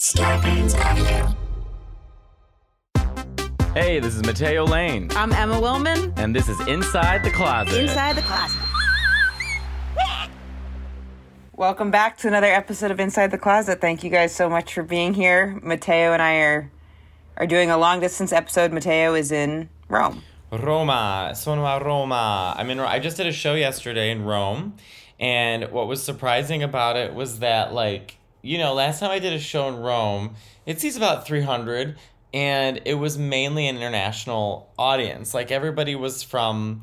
Scarpins Avenue. Hey, this is Matteo Lane, I'm Emma Willmann. and this is Inside the Closet. Inside the closet. Welcome back to another episode of Inside the Closet. Thank you guys so much for being here. Matteo and I are are doing a long distance episode. Matteo is in Rome. Roma, sono a Roma. I'm in. I just did a show yesterday in Rome, and what was surprising about it was that, like, you know, last time I did a show in Rome, it sees about three hundred, and it was mainly an international audience. Like everybody was from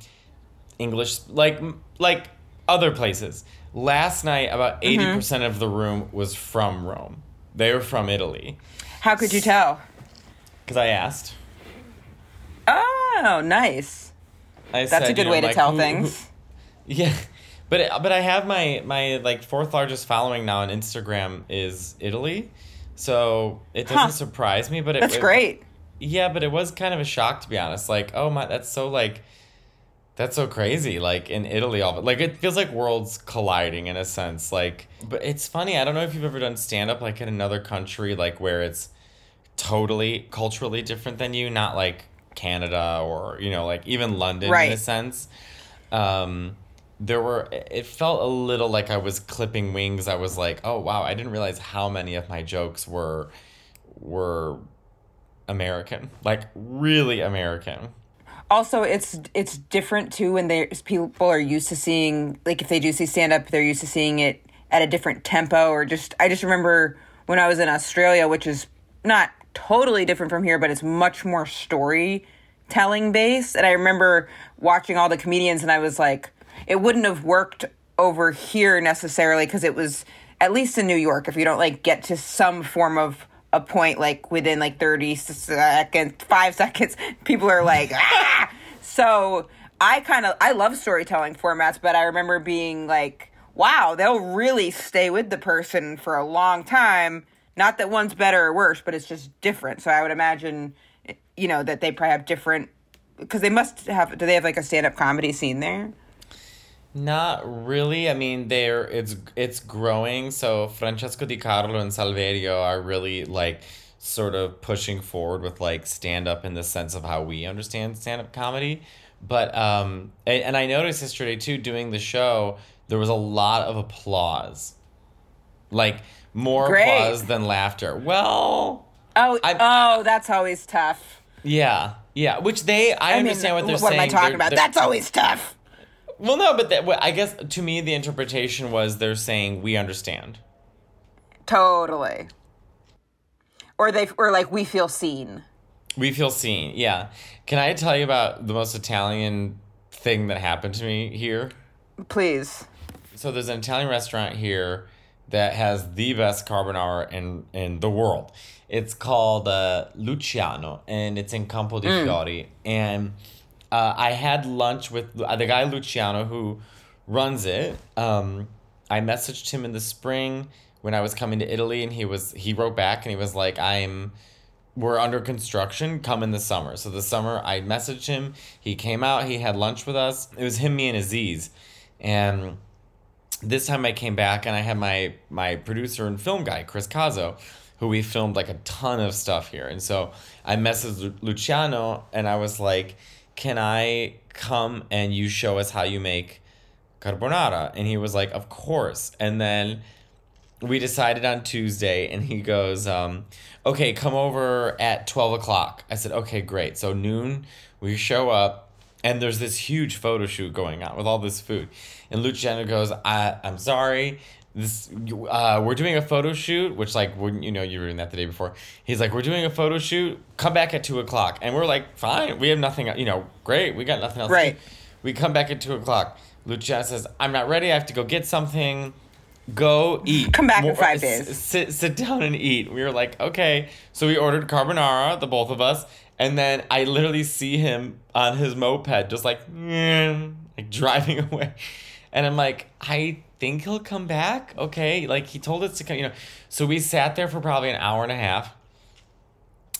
English, like like other places. Last night, about mm-hmm. 80 percent of the room was from Rome. They were from Italy, How could you tell? because I asked. Oh, nice. I That's said, a you good know, way to like, tell who- things. who- Yeah, but but I have my my like fourth largest following now on Instagram is Italy, so it doesn't Huh. surprise me. But it, That's it- great. Yeah, but it was kind of a shock to be honest. Like, oh my, that's so like, that's so crazy. Like in Italy, all it. Like it feels like worlds colliding in a sense. Like, but it's funny. I don't know if you've ever done stand up like in another country, like where it's totally culturally different than you, not like Canada or you know like even London in a sense. Um, there were it felt a little like I was clipping wings. I was like, oh wow, I didn't realize how many of my jokes were were American, like really American. Also, it's it's different too when there's people are used to seeing like if they do see stand up, they're used to seeing it at a different tempo or just I just remember when I was in Australia, which is not totally different from here, but it's much more storytelling based. And I remember watching all the comedians and I was like, it wouldn't have worked over here necessarily because it was at least in New York, if you don't like get to some form of a point like within like 30 seconds, five seconds, people are like, ah! So I kind of, I love storytelling formats, but I remember being like, wow, they'll really stay with the person for a long time. Not that one's better or worse, but it's just different. So I would imagine, you know, that they probably have different, because they must have, do they have like a stand up comedy scene there? Not really. I mean, they're it's it's growing. So Francesco De Carlo and Saverio are really like sort of pushing forward with like stand up in the sense of how we understand stand up comedy. But um, and, and I noticed yesterday too, doing the show, there was a lot of applause, like more Great. applause than laughter. Well, Oh, I'm- oh, that's always tough. yeah, yeah. Which they, I, understand what they're what saying. am I talking They're- about? they're- That's always tough. Well, no, but that, well, I guess to me the interpretation was they're saying we understand. Totally. Or they, or like we feel seen. We feel seen. Yeah. Can I tell you about the most Italian thing that happened to me here? Please. So there's an Italian restaurant here that has the best carbonara in in the world. It's called uh, Luciano, and it's in Campo di Fiori. And uh, I had lunch with uh, the guy Luciano who runs it. Um, I messaged him in the spring when I was coming to Italy, and he was he wrote back and he was like, "I'm." we're under construction come in the summer so the summer i messaged him he came out he had lunch with us it was him me and aziz and this time i came back and i had my my producer and film guy chris Cazzo, who we filmed like a ton of stuff here and so i messaged luciano and i was like can i come and you show us how you make carbonara and he was like of course and then we decided on Tuesday, and he goes, um, "Okay, come over at twelve o'clock." I said, "Okay, great." So noon, we show up, and there's this huge photo shoot going on with all this food, and Luciano goes, I, "I'm sorry." This, uh, we're doing a photo shoot, which like wouldn't you know you were doing that the day before. He's like, we're doing a photo shoot. Come back at two o'clock, and we're like, fine. We have nothing. You know, great. We got nothing else. to do." Right. We come back at two o'clock. Luciano says, I'm not ready. I have to go get something. Go eat. Come back in More- five s- days. Sit, sit down and eat. We were like, okay. So we ordered carbonara, the both of us. And then I literally see him on his moped, just like, like driving away. And I'm like, I think he'll come back. Okay. Like he told us to come, you know. So we sat there for probably an hour and a half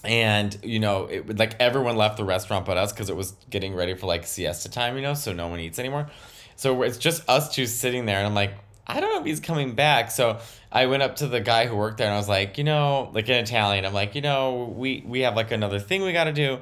and you know it like everyone left the restaurant but us because it was getting ready for like siesta time you know so no one eats anymore so it's just us two sitting there and i'm like I don't know if he's coming back. So I went up to the guy who worked there and I was like, you know, like in Italian, I'm like, you know, we we have like another thing we got to do.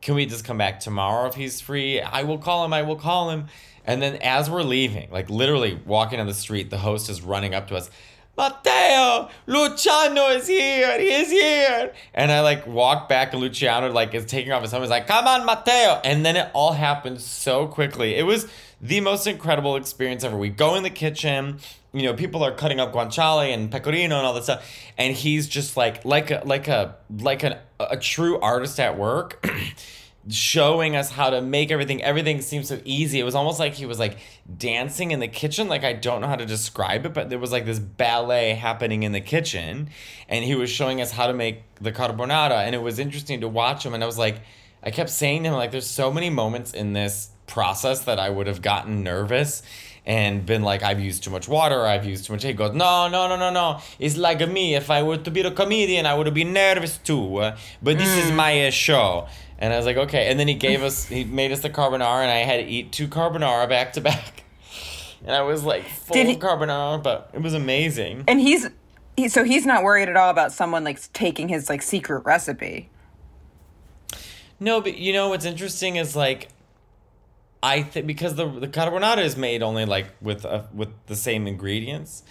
Can we just come back tomorrow if he's free? I will call him. I will call him. And then as we're leaving, like literally walking on the street, the host is running up to us. Matteo, Luciano is here. He is here. And I like walk back and Luciano like is taking off his helmet. He's like, come on, Matteo. And then it all happened so quickly. It was the most incredible experience ever. We go in the kitchen, you know, people are cutting up guanciale and pecorino and all this stuff, and he's just like like a like a like a, a true artist at work. showing us how to make everything everything seems so easy it was almost like he was like dancing in the kitchen like i don't know how to describe it but there was like this ballet happening in the kitchen and he was showing us how to make the carbonara and it was interesting to watch him and i was like i kept saying to him like there's so many moments in this process that i would have gotten nervous and been like, I've used too much water, I've used too much. He goes, No, no, no, no, no. It's like me. If I were to be a comedian, I would be nervous too. But this is my uh, show. And I was like, Okay. And then he gave us, he made us the carbonara, and I had to eat two carbonara back to back. And I was like, full Did he- carbonara, but it was amazing. And he's he, so he's not worried at all about someone like taking his like secret recipe. No, but you know what's interesting is like, I think because the the carbonara is made only like with uh, with the same ingredients.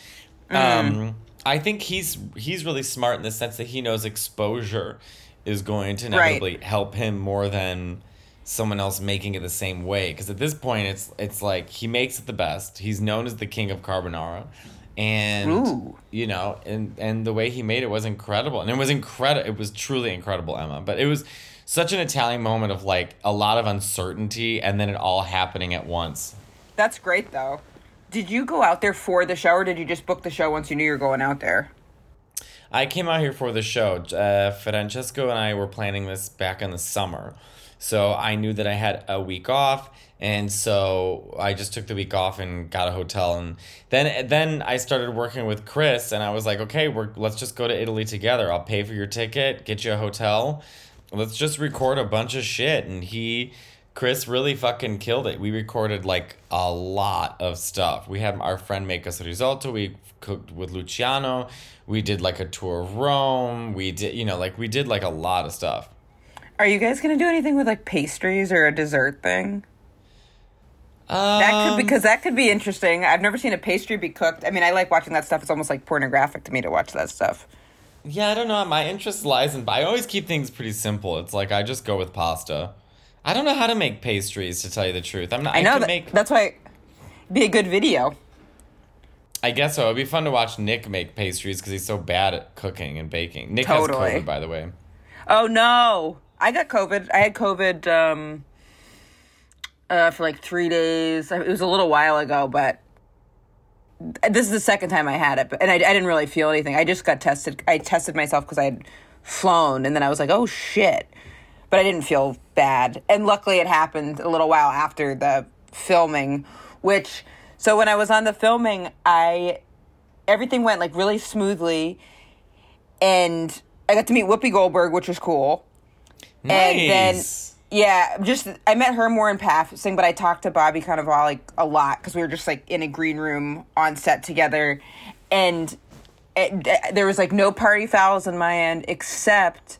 Um, I think he's he's really smart in the sense that he knows exposure is going to inevitably help him more than someone else making it the same way. Because at this point, it's it's like he makes it the best. He's known as the king of carbonara, and Ooh. you know, and and the way he made it was incredible, and it was incredible. It was truly incredible, Emma. But it was such an Italian moment of like a lot of uncertainty, and then it all happening at once. That's great though. Did you go out there for the show, or did you just book the show once you knew you were going out there? I came out here for the show. Uh, Francesco and I were planning this back in the summer. So I knew that I had a week off. And so I just took the week off and got a hotel. And then then I started working with Chris. And I was like, okay, we're, let's just go to Italy together. I'll pay for your ticket, get you a hotel. Let's just record a bunch of shit. And he, Chris really fucking killed it. We recorded like a lot of stuff. We had our friend make us a risotto. We cooked with Luciano. We did like a tour of Rome. We did, you know, like we did like a lot of stuff. Are you guys gonna do anything with like pastries or a dessert thing? Um, That could because that could be interesting. I've never seen a pastry be cooked. I mean, I like watching that stuff. It's almost like pornographic to me to watch that stuff. yeah, I don't know. My interest lies in. But I always keep things pretty simple. It's like I just go with pasta. I don't know how to make pastries, to tell you the truth. I'm not. I, I know can that. make. That's why it'd be a good video. I guess so. It'd be fun to watch Nick make pastries because he's so bad at cooking and baking. Nick Totally. has COVID, by the way. Oh no, I got COVID. I had COVID um, uh, for like three days. It was a little while ago, but this is the second time I had it, but- and I, I didn't really feel anything. I just got tested. I tested myself because I had flown, and then I was like, oh shit, but I didn't feel bad. And luckily, it happened a little while after the filming, which so when I was on the filming, I everything went like really smoothly, and I got to meet Whoopi Goldberg, which was cool. Nice. And then, yeah, just I met her more in passing, but I talked to Bobby kind of all like a lot because we were just like in a green room on set together, and eh, it, there was like no party fouls on my end except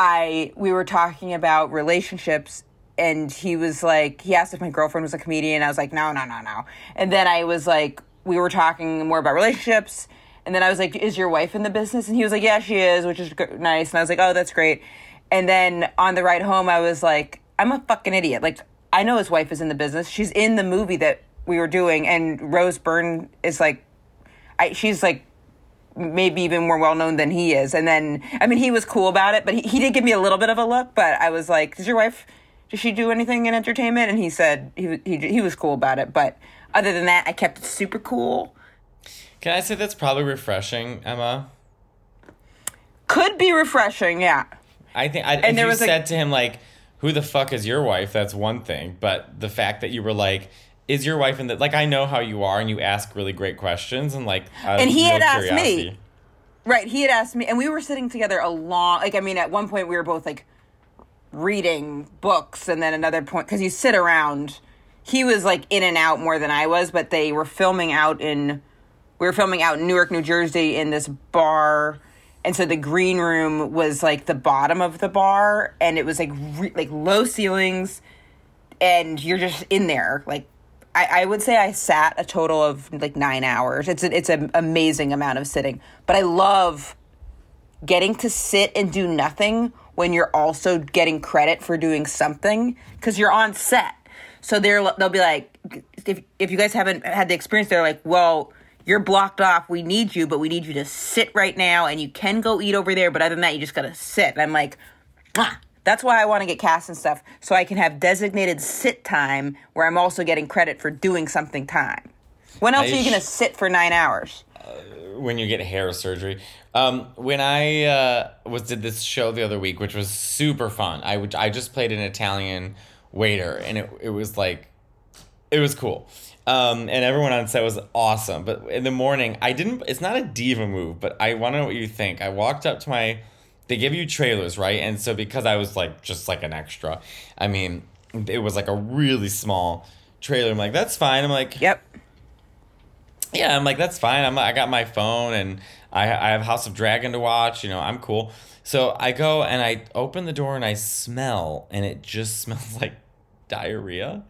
I we were talking about relationships. And he was like, he asked if my girlfriend was a comedian. I was like, no, no, no, no. And then I was like, we were talking more about relationships. And then I was like, is your wife in the business? And he was like, yeah, she is, which is nice. And I was like, oh, that's great. And then on the ride home, I was like, I'm a fucking idiot. Like, I know his wife is in the business. She's in the movie that we were doing. And Rose Byrne is like, I, she's like maybe even more well known than he is. And then, I mean, he was cool about it, but he, he did give me a little bit of a look. But I was like, "Does your wife? Does she do anything in entertainment?" And he said he he he was cool about it. But other than that, I kept it super cool. Can I say that's probably refreshing, Emma? Could be refreshing, yeah. I think I, if there you was a- said to him like, "Who the fuck is your wife?" That's one thing, but the fact that you were like, "Is your wife in the?" Like I know how you are, and you ask really great questions, and like, And he no had asked me. Right. He had asked me, and we were sitting together a long. Like, I mean, at one point we were both like reading books, and then another point because you sit around. He was like in and out more than I was, but they were filming out in we were filming out in Newark, New Jersey, in this bar, and so the green room was like the bottom of the bar, and it was like re- like low ceilings, and you're just in there like. I, I would say I sat a total of like nine hours. It's a, it's an amazing amount of sitting, but I love getting to sit and do nothing when you're also getting credit for doing something because you're on set. So they're they'll be like, if if you guys haven't had the experience, they're like, well, you're blocked off. We need you, but we need you to sit right now, and you can go eat over there. But other than that, you just gotta sit. And I'm like, ah. That's why I want to get cast and stuff, so I can have designated sit time where I'm also getting credit for doing something time. When else I are you sh- gonna sit for nine hours? when you get hair surgery. Um, when I uh, was did this show the other week, which was super fun. I would I just played an Italian waiter, and it it was like, it was cool. Um, and everyone on set was awesome. But in the morning, I didn't. It's not a diva move, but I want to know what you think. I walked up to my. They give you trailers, right? And so because I was like just like an extra, I mean, it was like a really small trailer. I'm like, that's fine. I'm like, Yep. yeah, I'm like, that's fine. I'm, I got my phone and I, I have House of Dragon to watch. You know, I'm cool. So I go and I open the door and I smell, and it just smells like diarrhea.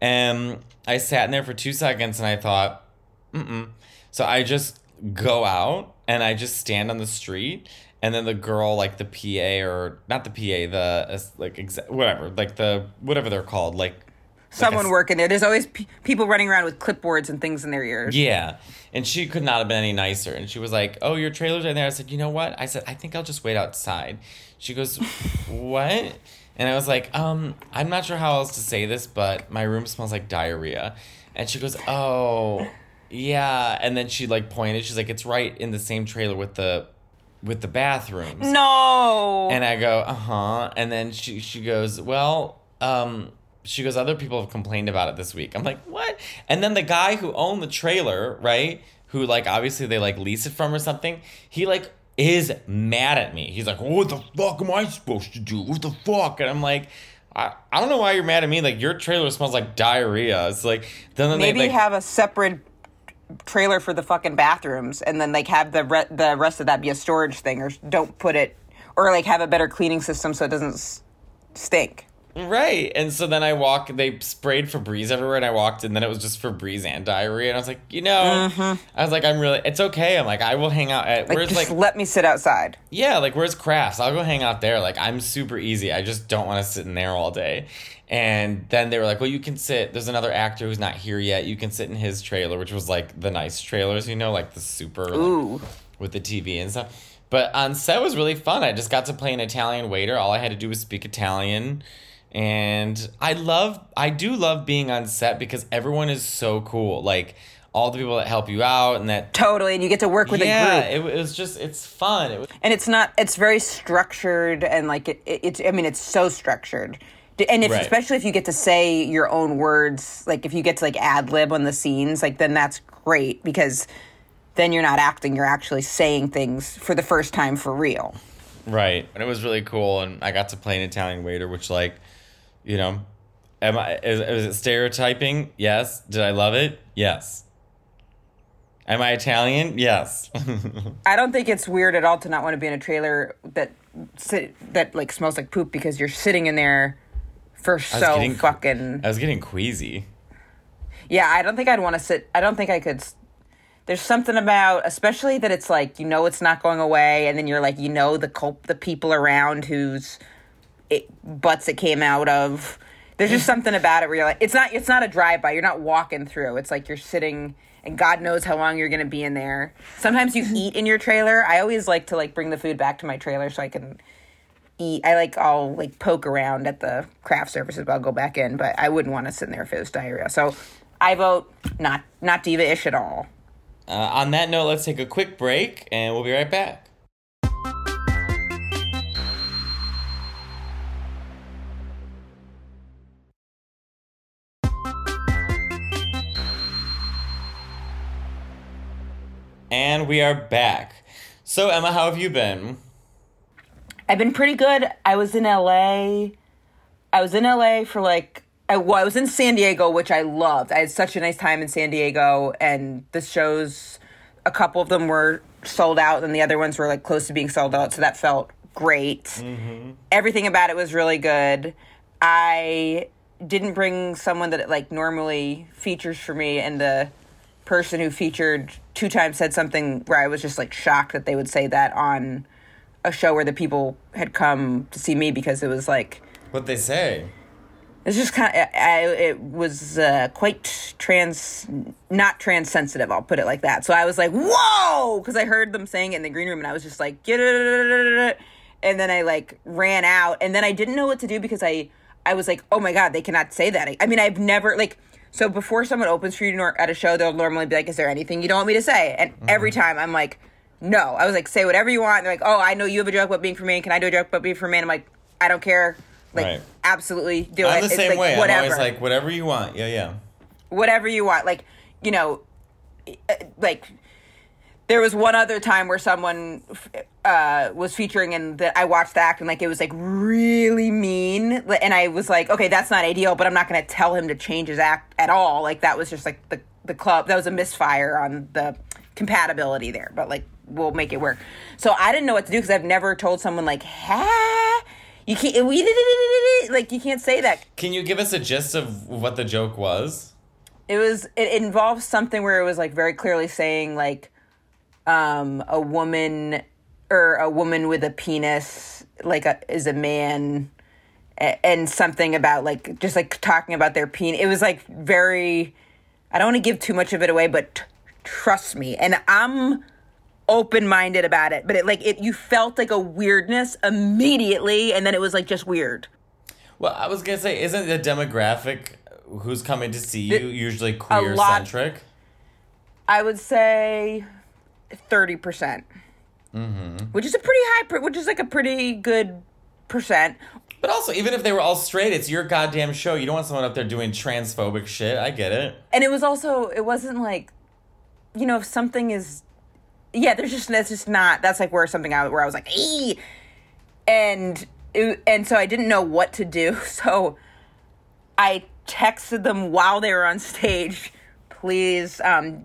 And I sat in there for two seconds and I thought, mm So I just go out and I just stand on the street. And then the girl, like the PA or not the PA, the uh, like exa- whatever, like the whatever they're called, like Someone s- working there. There's always pe- people running around with clipboards and things in their ears. Yeah. And she could not have been any nicer. And she was like, Oh, your trailer's in there. I said, You know what? I said, I think I'll just wait outside. She goes, What? And I was like, Um, I'm not sure how else to say this, but my room smells like diarrhea. And she goes, Oh, yeah. And then she like pointed, she's like, It's right in the same trailer with the with the bathrooms. No. And I go, uh huh. And then she she goes, well, um, she goes, other people have complained about it this week. I'm like, what? And then the guy who owned the trailer, right? Who like obviously they like lease it from or something. He like is mad at me. He's like, what the fuck am I supposed to do? What the fuck? And I'm like. I, I don't know why you're mad at me. Like your trailer smells like diarrhea. It's like then Maybe they like, have a separate trailer for the fucking bathrooms, and then like have the re- the rest of that be a storage thing, or don't put it, or like have a better cleaning system so it doesn't s- stink. Right. And so then I walk, they sprayed Febreze everywhere, and I walked, and then it was just Febreze and diarrhea. And I was like, you know, I was like, I'm really, it's okay. I'm like, I will hang out at, Mm-hmm. Like where's just like, let me sit outside. yeah, like, where's crafts? I'll go hang out there. Like, I'm super easy. I just don't want to sit in there all day. And then they were like, well, you can sit, there's another actor who's not here yet. You can sit in his trailer, which was like the nice trailers, you know, like the super, like, with the TV and stuff. But on set was really fun. I just got to play an Italian waiter. All I had to do was speak Italian. And I love, I do love being on set because everyone is so cool. Like all the people that help you out and that. Totally, and you get to work with yeah, a group. it, it was just, it's fun. It was, and it's not it's very structured and like it, it- it's i mean it's so structured and if Right. especially if you get to say your own words like if you get to like ad lib on the scenes like then that's great because then you're not acting you're actually saying things for the first time for real right. And it was really cool. And I got to play an Italian waiter, which, like, you know, am I, is, is it stereotyping? Yes. Did I love it? Yes. Am I Italian? Yes. i don't think it's weird at all to not want to be in a trailer that sit, that like smells like poop because you're sitting in there for so getting- fucking I was getting queasy. Yeah, I don't think I'd want to sit. I don't think I could. There's something about, especially that it's like you know it's not going away, and then you're like you know the cult, the people around whose it, butts it came out of. There's just something about it where you're like, it's not. It's not a drive by. You're not walking through. It's like you're sitting, and God knows how long you're gonna be in there. Sometimes you eat in your trailer. I always like to like bring the food back to my trailer so I can eat. I like I'll like poke around at the craft services, but I'll go back in. But I wouldn't want to sit in there if it was diarrhea. So I vote not not diva ish at all. Uh, on that note, let's take a quick break and we'll be right back. And we are back. So, Emma, how have you been? I've been pretty good. I was in LA. I was in LA for like I, well, I was in San Diego, which I loved. I had such a nice time in San Diego, and the shows a couple of them were sold out, and the other ones were like close to being sold out. So that felt great. Mm-hmm. Everything about it was really good. I didn't bring someone that like normally features for me, and the person who featured two times said something where I was just like shocked that they would say that on a show where the people had come to see me because it was like What they say? it's just kind of I, it was uh, quite trans not trans sensitive i'll put it like that. So i was like whoa! Because i heard them saying it in the green room and i was just like get it and then i like ran out. And then i didn't know what to do because i i was like oh my god they cannot say that. I mean i've never like so before someone opens for you at a show they'll normally be like is there anything you don't want me to say? And every time i'm like no i was like say whatever you want and they're like oh i know you have a joke about being for me can i do a joke about being for me and i'm like i don't care like Right. absolutely do I'm it the It's same like, way. whatever I'm always like, whatever you want. Yeah, yeah. whatever you want. Like, you know, uh, like there was one other time where someone uh, was featuring and that I watched the act and like it was like really mean, and I was like, okay, that's not ideal, but I'm not going to tell him to change his act at all. Like that was just like the the club that was a misfire on the compatibility there, but like we'll make it work. So I didn't know what to do because I've never told someone like, ha. You can't. We like you can't say that Can you give us a gist of what the joke was? it was it involves something where it was like very clearly saying like um a woman or a woman with a penis like a is a man and something about like just like talking about their penis it was like very i don't want to give too much of it away but t- trust me and i'm open-minded about it but it like it you felt like a weirdness immediately and then it was like just weird Well, I was gonna say, isn't the demographic who's coming to see you usually queer centric? I would say thirty percent, mm-hmm. which is a pretty high, which is like a pretty good percent. But also, even if they were all straight, it's your goddamn show. You don't want someone up there doing transphobic shit. I get it. And it was also, it wasn't like, you know, if something is, yeah, there's just that's just not. That's like where something I where I was like, and it, and so I didn't know what to do. So I texted them while they were on stage, please um,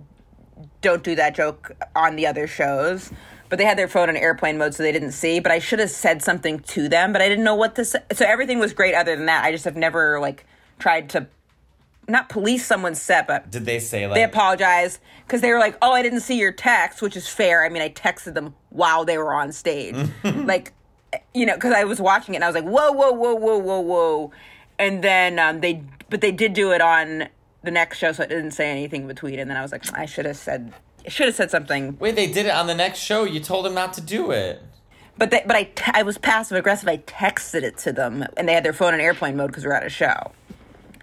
don't do that joke on the other shows. But they had their phone in airplane mode, so they didn't see. But I should have said something to them, but I didn't know what to say. So everything was great other than that. I just have never like tried to not police someone's set, but Did they say like? they apologized because they were like, "Oh, I didn't see your text," which is fair. I mean, I texted them while they were on stage, like, you know, because I was watching it and I was like, "Whoa, whoa, whoa, whoa, whoa, whoa," and then um, they, but they did do it on the next show, so it didn't say anything between. And then I was like, I should have said, should have said something, Wait, they did it on the next show. You told them not to do it. but they, but I, I was passive aggressive. I texted it to them, and they had their phone in airplane mode because we are at a show.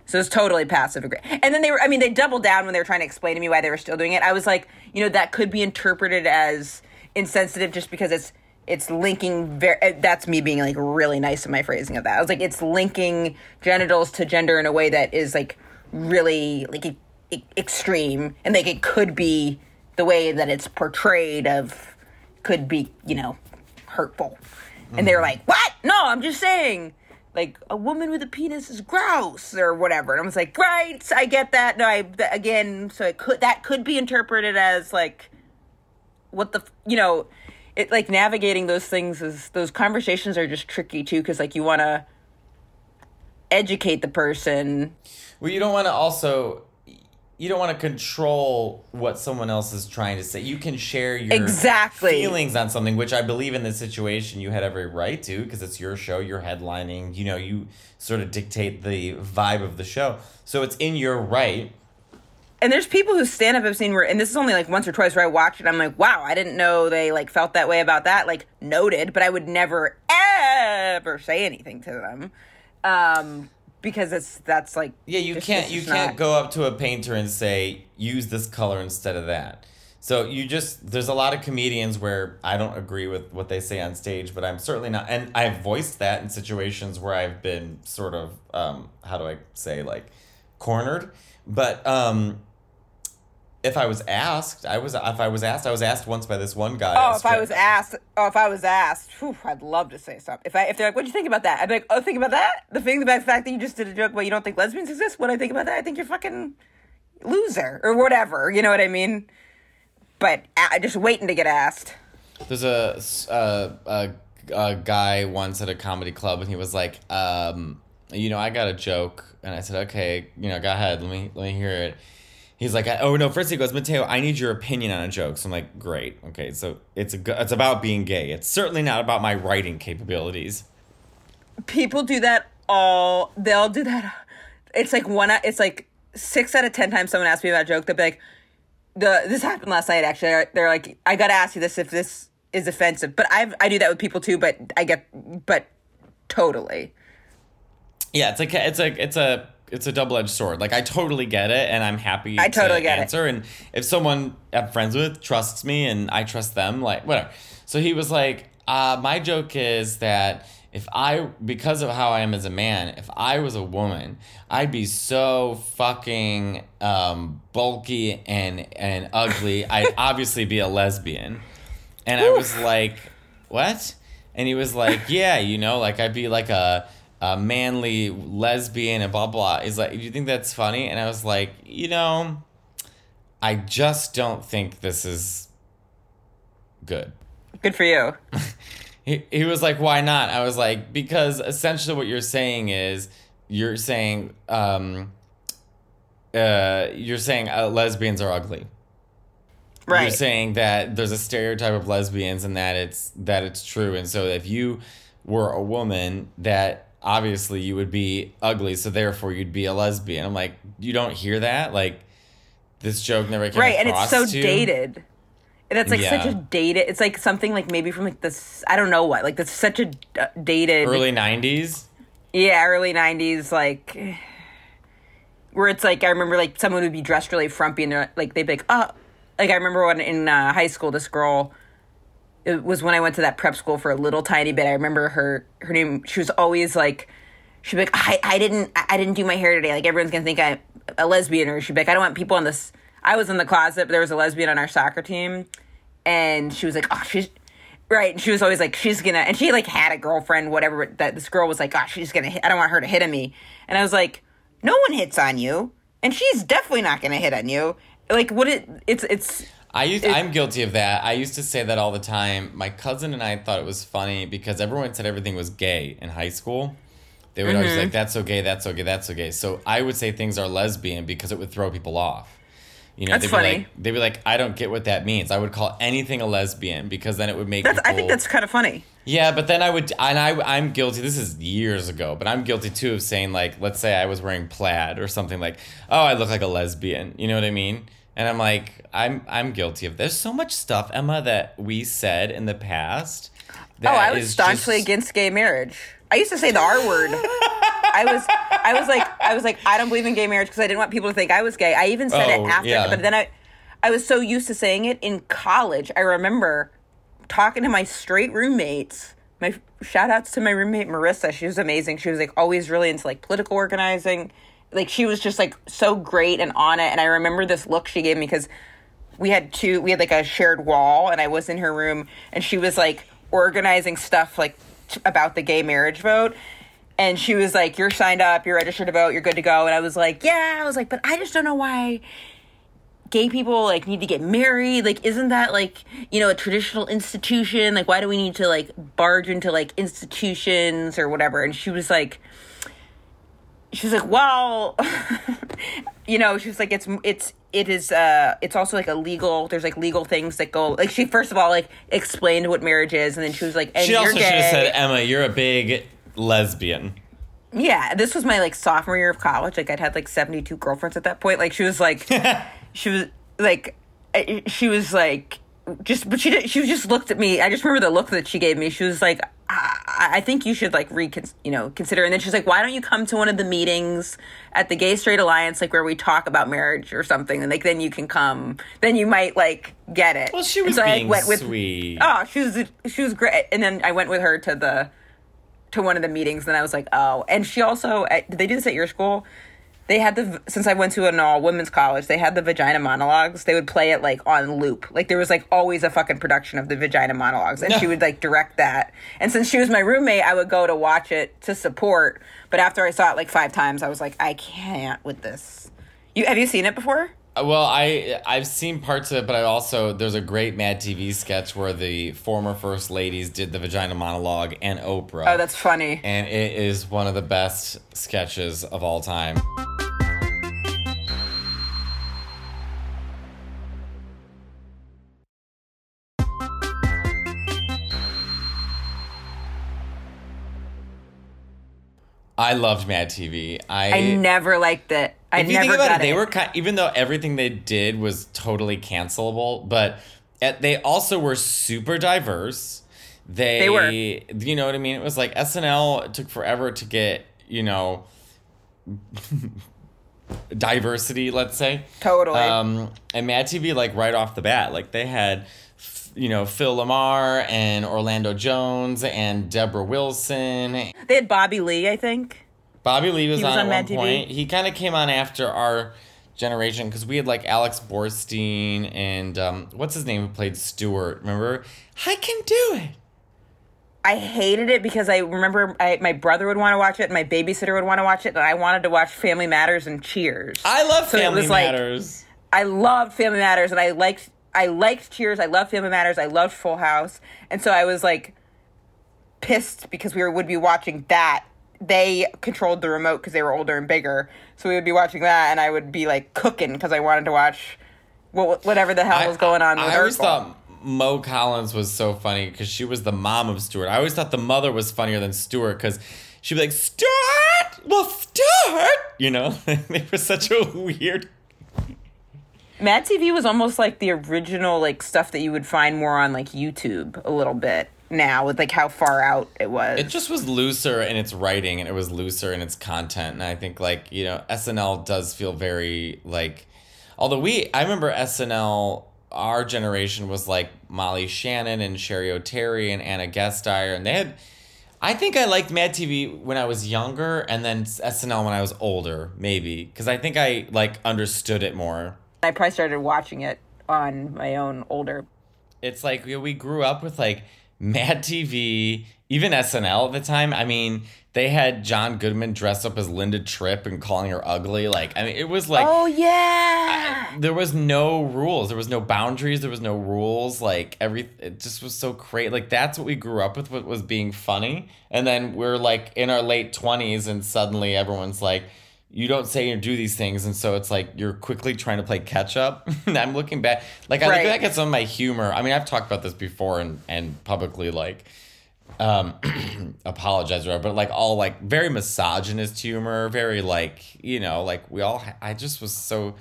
So it's totally passive aggressive. And then they were, I mean, they doubled down when they were trying to explain to me why they were still doing it. I was like, you know, that could be interpreted as insensitive just because it's, it's linking, very, eh, that's me being like really nice in my phrasing of that. I was like, it's linking genitals to gender in a way that is like really like e- e- extreme. And like it could be the way that it's portrayed of, could be, you know, hurtful. And they were mm-hmm. like, what? No, I'm just saying like a woman with a penis is gross or whatever. And I was like, right, I get that. No, I again, so it could that could be interpreted as like what the you know, it like navigating those things is those conversations are just tricky too because like you want to educate the person. Well, you don't want to also. You don't want to control what someone else is trying to say. You can share your Exactly. feelings on something, which I believe in this situation you had every right to because it's your show, you're headlining. You know, you sort of dictate the vibe of the show, so it's in your right. And there's people who stand up I've seen where, and this is only like once or twice where I watched it. I'm like, wow, I didn't know they like felt that way about that. Like noted, but I would never ever say anything to them, um, because it's that's like Yeah, you can't you can't not- go up to a painter and say use this color instead of that. So you just there's a lot of comedians where I don't agree with what they say on stage, but I'm certainly not and I've voiced that in situations where I've been sort of um how do I say like cornered. But um if I was asked, I was if I was asked, I was asked once by this one guy. Oh, if I was asked, oh, if I was asked, whew, I'd love to say something. If I, if they're like, what do you think about that?" I'd be like, "Oh, think about that." The thing about the fact that you just did a joke, but you don't think lesbians exist. What I think about that, I think you're fucking loser or whatever. You know what I mean? but uh, just waiting to get asked. There's a a guy once at a comedy club, and he was like, um, you know, I got a joke, and I said, okay, you know, go ahead, let me let me hear it. He's like, oh no, first he goes, Matteo, I need your opinion on a joke. So I'm like, great, okay, so it's a, it's about being gay. It's certainly not about my writing capabilities. People do that all. They'll do that. It's like one. It's like six out of ten times someone asks me about a joke. They'll be like, "The this happened last night." Actually, they're like, "I gotta ask you this if this is offensive." But I I do that with people too. But I get but totally. Yeah, it's like it's a it's a it's a double edged sword. Like I totally get it, and I'm happy. I totally to get it. answer. And if someone I'm friends with trusts me, and I trust them, like whatever. So he was like, uh, my joke is that if I because of how I am as a man, if I was a woman, I'd be so fucking um, bulky and and ugly. I'd obviously be a lesbian. And I was like, what? And he was like, yeah, you know, like I'd be like a, a manly lesbian and blah, blah. is like, do you think that's funny? And I was like, you know, I just don't think this is good. Good for you. He, he was like, why not? I was like, because essentially what you're saying is you're saying, um, uh, you're saying uh, lesbians are ugly. Right. You're saying that there's a stereotype of lesbians and that it's that it's true. And so if you were a woman, that obviously you would be ugly, so therefore you'd be a lesbian. I'm like, you don't hear that? Like this joke never came right, and it's so dated. And it's like such a dated. It's like something like maybe from like this. I don't know what. Like that's such a dated. Early '90s. Yeah, early '90s, like where it's like I remember like someone would be dressed really frumpy and they're like they'd be like, oh, like I remember when in uh, high school this girl. It was when I went to that prep school for a little tiny bit. I remember her her name. She was always like, she'd be like, I, I didn't I didn't do my hair today. Like everyone's gonna think I'm a lesbian, or she'd be like, I don't want people on this. I was in the closet, but there was a lesbian on our soccer team, and she was like, oh, she's right. And she was always like, she's gonna, and she like had a girlfriend, whatever. That this girl was like, oh, she's gonna. Hit, I don't want her to hit on me. And I was like, no one hits on you, and she's definitely not gonna hit on you. Like what it? It's it's. I used, I'm guilty of that. I used to say that all the time. My cousin and I thought it was funny because everyone said everything was gay in high school. They would always Mm-hmm. like, "That's so gay, that's so gay, that's so gay." So I would say things are lesbian because it would throw people off. You know, That's they'd funny. be like, they'd be like, "I don't get what that means." I would call anything a lesbian because then it would make. That's. I think that's kind of funny. yeah, but then I would, and I, I'm guilty. This is years ago, but I'm guilty too of saying like, let's say I was wearing plaid or something like, oh, I look like a lesbian. You know what I mean? And I'm like, I'm, I'm guilty of. There's so much stuff, Emma, that we said in the past. That Oh, I was staunchly just- against gay marriage. I used to say the R word. I was, I was like, I was like, I don't believe in gay marriage because I didn't want people to think I was gay. I even said Oh, it after, yeah. but then I, I was so used to saying it in college. I remember talking to my straight roommates. My shout outs to my roommate Marissa. She was amazing. She was like always really into like political organizing. Like she was just like so great and on it. And I remember this look she gave me because we had two we had like a shared wall and i was in her room and she was like organizing stuff like t- about the gay marriage vote and she was like you're signed up you're registered to vote you're good to go and i was like yeah i was like but i just don't know why gay people like need to get married like isn't that like you know a traditional institution like why do we need to like barge into like institutions or whatever and she was like she was like well you know she was like it's it's it is uh it's also like a legal there's like legal things that go like she first of all like explained what marriage is and then she was like and She you're also should have said, Emma, you're a big lesbian. Yeah, this was my like sophomore year of college. Like I'd had like seventy two girlfriends at that point. Like she was like, she was like, she was like, just but she did, she just looked at me. I just remember the look that she gave me. She was like, I, I think you should like recon, you know, consider. And then she's like, why don't you come to one of the meetings at the Gay Straight Alliance, like where we talk about marriage or something, and like then you can come. Then you might like get it. Well, she was so I, being went with, sweet. Oh, she was she was great. And then I went with her to the to one of the meetings, and I was like, oh. And she also did they do this at your school? They had the since I went to an all women's college, they had the vagina monologues. They would play it like on loop. Like there was like always a fucking production of the vagina monologues, and she would like direct that. And since she was my roommate, I would go to watch it to support. But after I saw it like five times, I was like, I can't with this. You have you seen it before? Well, I I've seen parts of it, but I also there's a great Mad TV sketch where the former first ladies did the vagina monologue and Oprah. Oh, that's funny. and it is one of the best sketches of all time. I loved Mad TV. I, I never liked it. I if you never think about it, they were kind, even though everything they did was totally cancelable, but at, they also were super diverse. They, They were. you know what I mean? It was like SNL took forever to get, you know, diversity, let's say. Totally. Um, and Mad TV, like right off the bat, like they had, you know, Phil LaMarr and Orlando Jones and Debra Wilson They had Bobby Lee, I think. Bobby Lee was, was on, on at Mad one TV? point. He kind of came on after our generation because we had like Alex Borstein and um, what's his name who played Stuart. Remember? I can do it. I hated it because I remember I, my brother would want to watch it, my babysitter would want to watch it, and I wanted to watch Family Matters and Cheers. I love So Family was like- Matters. I loved Family Matters, and I liked I liked Cheers. I loved Family Matters. I loved Full House, and so I was like pissed because we were, would be watching that. They controlled the remote because they were older and bigger, so we would be watching that, and I would be like cooking because I wanted to watch what, whatever the hell was going on. With I always thought Mo Collins was so funny because she was the mom of Stuart. I always thought the mother was funnier than Stuart because she'd be like, Stuart! Well, Stuart! You know, they were such a weird Mad TV was almost like the original like stuff that you would find more on like YouTube a little bit now with like how far out it was. It just was looser in its writing and it was looser in its content. And I think like, you know, SNL does feel very like although we I remember SNL our generation was like Molly Shannon and Cheri Oteri and Ana Gasteyer and they had I think I liked Mad TV when I was younger and then SNL when I was older, maybe. Because I think I like understood it more. I probably started watching it on my own older. it's like we, we grew up with like Mad TV, even SNL at the time. I mean, they had John Goodman dressed up as Linda Tripp and calling her ugly. Like, I mean, it was like oh yeah. there was no rules, there was no boundaries, there was no rules. Like every, it just was so great. Like that's what we grew up with. What was being funny, and then we're like in our late twenties, and suddenly everyone's like. You don't say or do these things, and so it's like you're quickly trying to play catch up. I'm looking back, like I Right. look back at some of my humor. I mean, I've talked about this before and and publicly, like um apologize or but like all like very misogynist humor very like you know like we all i just was so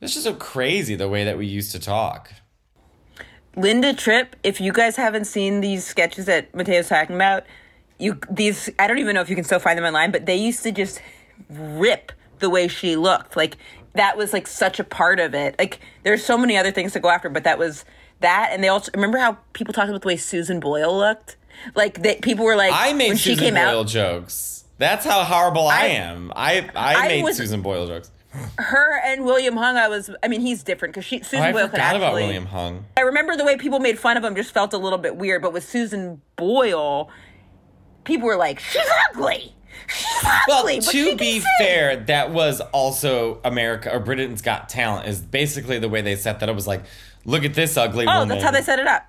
it's just so crazy the way that we used to talk Linda Tripp, if you guys haven't seen these sketches that Matteo's talking about, you these I don't even know if you can still find them online, but they used to just rip the way she looked. Like that was like such a part of it. Like there's so many other things to go after, but that was that and they also remember how people talked about the way Susan Boyle looked? Like that people were like i made when susan she came boyle out jokes that's how horrible i, I- am i i, I made was- susan boyle jokes her and William Hung I was I mean he's different cuz she oh, Susan i Boyle could forgot actually about william hung I remember the way people made fun of him just felt a little bit weird, but with Susan Boyle, people were like, "She's ugly. Well but to be sing." fair that was also america or britain's got talent is basically the way they set that up was like look at this ugly oh, woman that's how they set it up.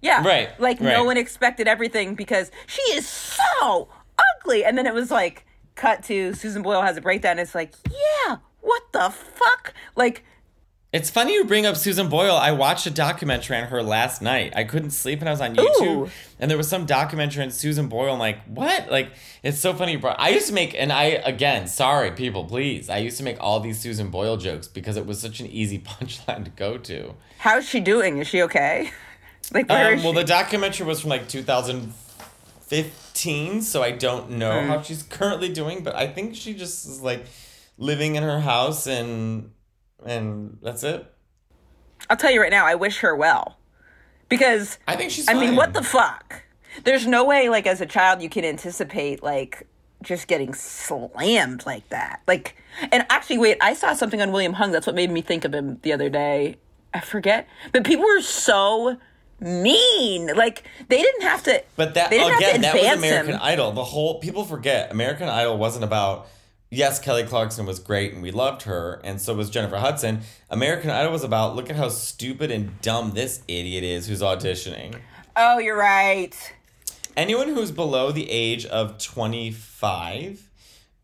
Yeah, Right, Like no one expected everything because she is so ugly, and then it was like cut to Susan Boyle has a breakdown. It's like, yeah, what the fuck? Like, It's funny you bring up Susan Boyle. I watched a documentary on her last night. I couldn't sleep and I was on YouTube. Ooh. And there was some documentary on Susan Boyle. I'm like, what? Like, it's so funny. you brought- I used to make, and I, again, sorry, people, please. I used to make all these Susan Boyle jokes because it was such an easy punchline to go to. how's she doing? Is she okay? Like, where Um, well, the documentary was from like 2015, so I don't know Hmm. how she's currently doing, but I think she just is like living in her house and and that's it. I'll tell you right now, I wish her well. Because I think she's I mean, what the fuck? There's no way, like, as a child, you can anticipate, like, just getting slammed like that. Like, and actually, wait, I saw something on William Hung. That's what made me think of him the other day. I forget. But people were so mean. Like, they didn't have to. But that they didn't have again, that was American him. Idol. The whole people forget American Idol wasn't about yes, Kelly Clarkson was great and we loved her, and so was Jennifer Hudson. American Idol was about look at how stupid and dumb this idiot is who's auditioning. Oh, you're right. Anyone who's below the age of 25,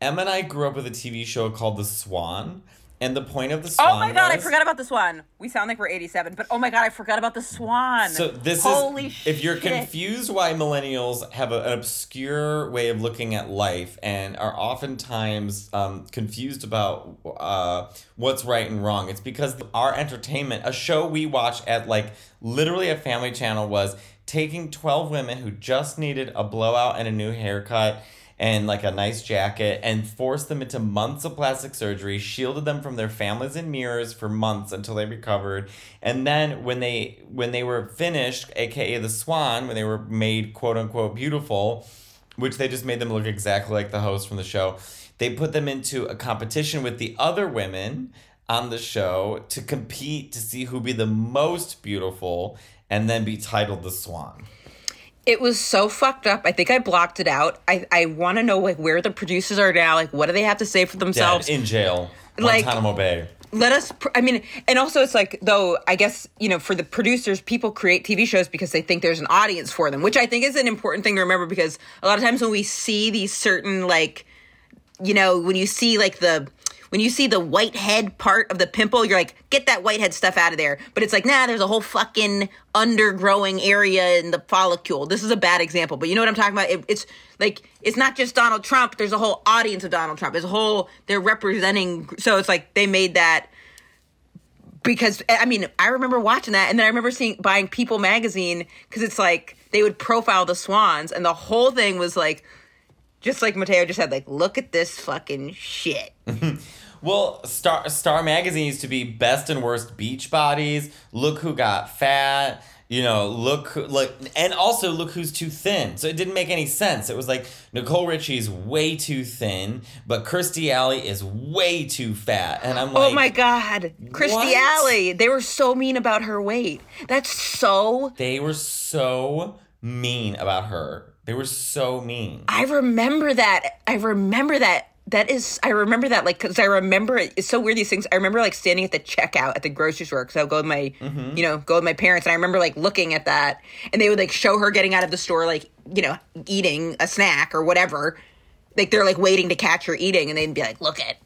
Emma and I grew up with a TV show called The Swan. And the point of the swan. Oh my god, I forgot about the swan. We sound like we're 87, but oh my god, I forgot about the swan. So this Holy is if you're shit. confused why millennials have a, an obscure way of looking at life and are oftentimes um, confused about uh, what's right and wrong. It's because our entertainment, a show we watch at like literally a family channel, was taking twelve women who just needed a blowout and a new haircut. And like a nice jacket, and forced them into months of plastic surgery, shielded them from their families and mirrors for months until they recovered, and then when they when they were finished, aka the swan, when they were made quote unquote beautiful, which they just made them look exactly like the host from the show, they put them into a competition with the other women on the show to compete to see who'd be the most beautiful and then be titled the swan. It was so fucked up. I think I blocked it out. I, I want to know like where the producers are now. Like, what do they have to say for themselves? in jail. Like- Guantanamo Bay. let us pr- i mean and also it's like though i guess you know for the producers people create tv shows because they think there's an audience for them which i think is an important thing to remember because a lot of times when we see these certain like you know when you see like the when you see the white head part of the pimple you're like get that white head stuff out of there. But it's like nah there's a whole fucking undergrowing area in the follicle. This is a bad example but you know what i'm talking about? It, it's like it's not just donald trump. There's a whole audience of donald trump. There's a whole they're representing so it's like they made that because I mean, I remember watching that, and then I remember seeing buying People magazine because it's like they would profile the swans, and the whole thing was like, just like Matteo just said, like, look at this fucking shit. Well, Star Star Magazine used to be best and worst beach bodies. Look who got fat. You know, look look, and also look who's too thin. So it didn't make any sense. It was like Nicole Richie's way too thin, but Kirstie Alley is way too fat, and I'm oh like, oh my god, Christy what? Alley! They were so mean about her weight. That's so. They were so mean about her. They were so mean. I remember that. I remember that. That is, I remember that, like, because I remember it, it's so weird. These things. I remember like standing at the checkout at the grocery store because I'll go with my, mm-hmm. you know, go with my parents, and I remember like looking at that, and they would like show her getting out of the store, like, you know, eating a snack or whatever. Like they're like waiting to catch her eating, and they'd be like, "Look at,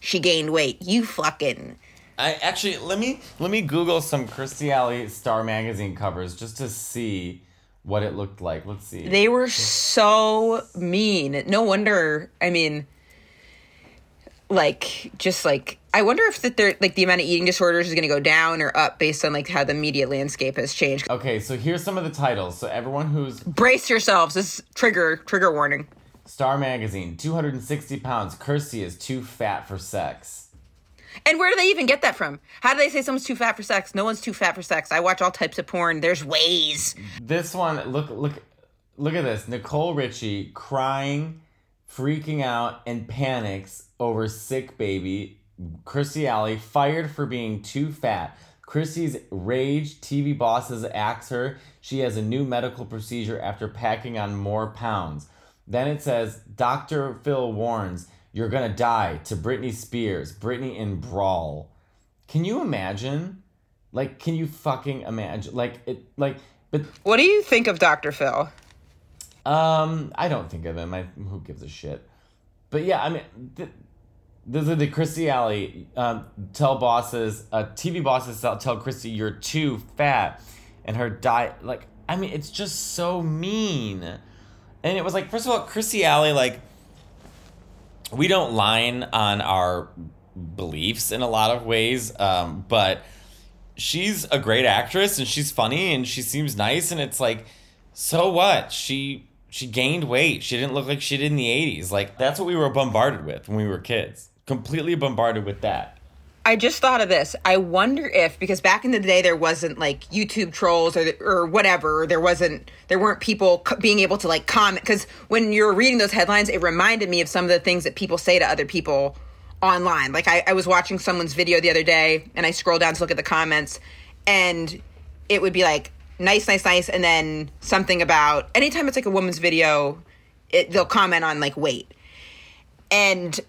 she gained weight. You fucking." I actually let me let me Google some Kirstie Alley Star Magazine covers just to see what it looked like. Let's see. They were so mean. No wonder. I mean, like, just like, I wonder if that they're like the amount of eating disorders is going to go down or up based on like how the media landscape has changed. okay, so here's some of the titles. So everyone who's Brace yourselves. This is trigger trigger warning. Star Magazine, 260 pounds. Kirstie is too fat for sex. And where do they even get that from? How do they say someone's too fat for sex? No one's too fat for sex. I watch all types of porn. There's ways. This one, look, look, look at this. Nicole Richie crying, freaking out, and panics over sick baby. Kirstie Alley fired for being too fat. Christie's rage. TV bosses axe her she has a new medical procedure after packing on more pounds. Then it says Dr. Phil warns you're gonna die to Britney Spears. Britney in brawl. Can you imagine? Like, can you fucking imagine? Like it, like, but What do you think of Dr. Phil? Um, I don't think of him. I, who gives a shit? But yeah, I mean, th- those are the Christy Alley. Um, tell bosses, uh, TV bosses tell, tell Christy you're too fat, and her diet. Like, I mean, it's just so mean. And it was like, first of all, Christy Alley, like, we don't line on our beliefs in a lot of ways, um, but she's a great actress and she's funny and she seems nice and it's like so what she she gained weight she didn't look like she did in the 80s like that's what we were bombarded with when we were kids completely bombarded with that I just thought of this. I wonder if because back in the day there wasn't like YouTube trolls or or whatever. There wasn't there weren't people being able to like comment because when you're reading those headlines, it reminded me of some of the things that people say to other people online. Like I, I was watching someone's video the other day and I scrolled down to look at the comments and it would be like nice, nice, nice, and then something about anytime it's like a woman's video, it, they'll comment on like weight and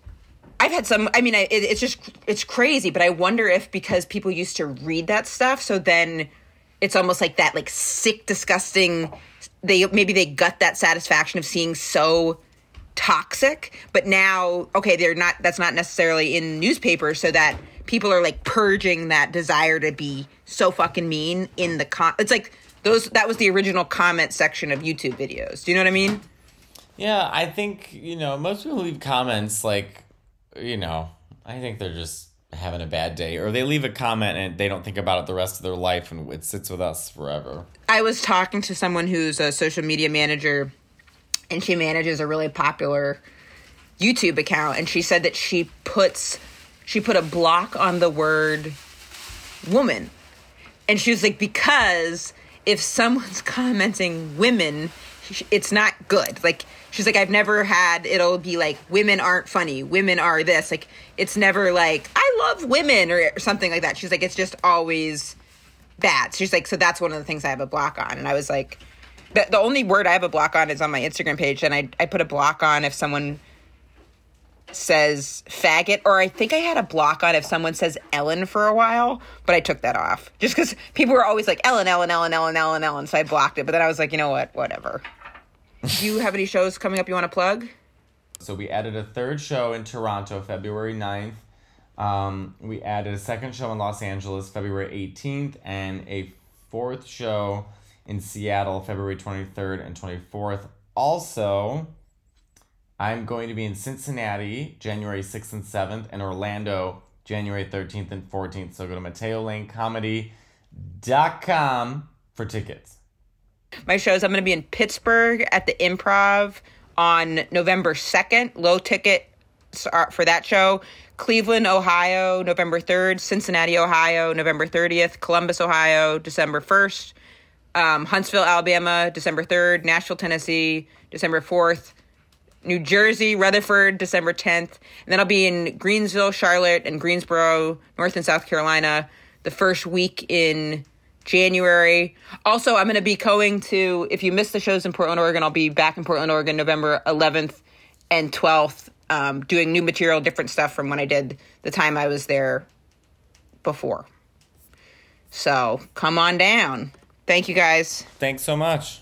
I've had some. I mean, I, it, it's just it's crazy, but I wonder if because people used to read that stuff, so then it's almost like that, like sick, disgusting. They maybe they got that satisfaction of seeing so toxic, but now okay, they're not. That's not necessarily in newspapers, so that people are like purging that desire to be so fucking mean in the con. It's like those. That was the original comment section of YouTube videos. Do you know what I mean? Yeah, I think, you know, most people leave comments like, you know, I think they're just having a bad day or they leave a comment and they don't think about it the rest of their life and it sits with us forever. I was talking to someone who's a social media manager and she manages a really popular YouTube account and she said that she puts she put a block on the word woman. And she was like because if someone's commenting women, it's not good. Like she's like I've never had it'll be like women aren't funny, women are this. Like it's never like I love women or something like that. She's like it's just always bad. She's like so that's one of the things I have a block on. And I was like the, the only word I have a block on is on my Instagram page and I I put a block on if someone says faggot or I think I had a block on if someone says Ellen for a while, but I took that off. Just cuz people were always like Ellen Ellen Ellen Ellen Ellen Ellen so I blocked it, but then I was like, you know what? Whatever. Do you have any shows coming up you want to plug? So we added a third show in Toronto, February 9th. Um, we added a second show in Los Angeles, February 18th, and a fourth show in Seattle, February 23rd and 24th. Also, I'm going to be in Cincinnati, January 6th and 7th, and Orlando, January 13th and 14th. So go to MatteoLaneComedy.com for tickets. My shows, I'm going to be in Pittsburgh at the Improv on November 2nd. Low ticket for that show. Cleveland, Ohio, November 3rd. Cincinnati, Ohio, November 30th. Columbus, Ohio, December 1st. Um, Huntsville, Alabama, December 3rd. Nashville, Tennessee, December 4th. New Jersey, Rutherford, December 10th. And then I'll be in Greensville, Charlotte, and Greensboro, North and South Carolina, the first week in January. Also, I'm going to be going to, if you missed the shows in Portland, Oregon, I'll be back in Portland, Oregon, November 11th and 12th, um, doing new material, different stuff from when I did the time I was there before. So come on down. Thank you guys. Thanks so much.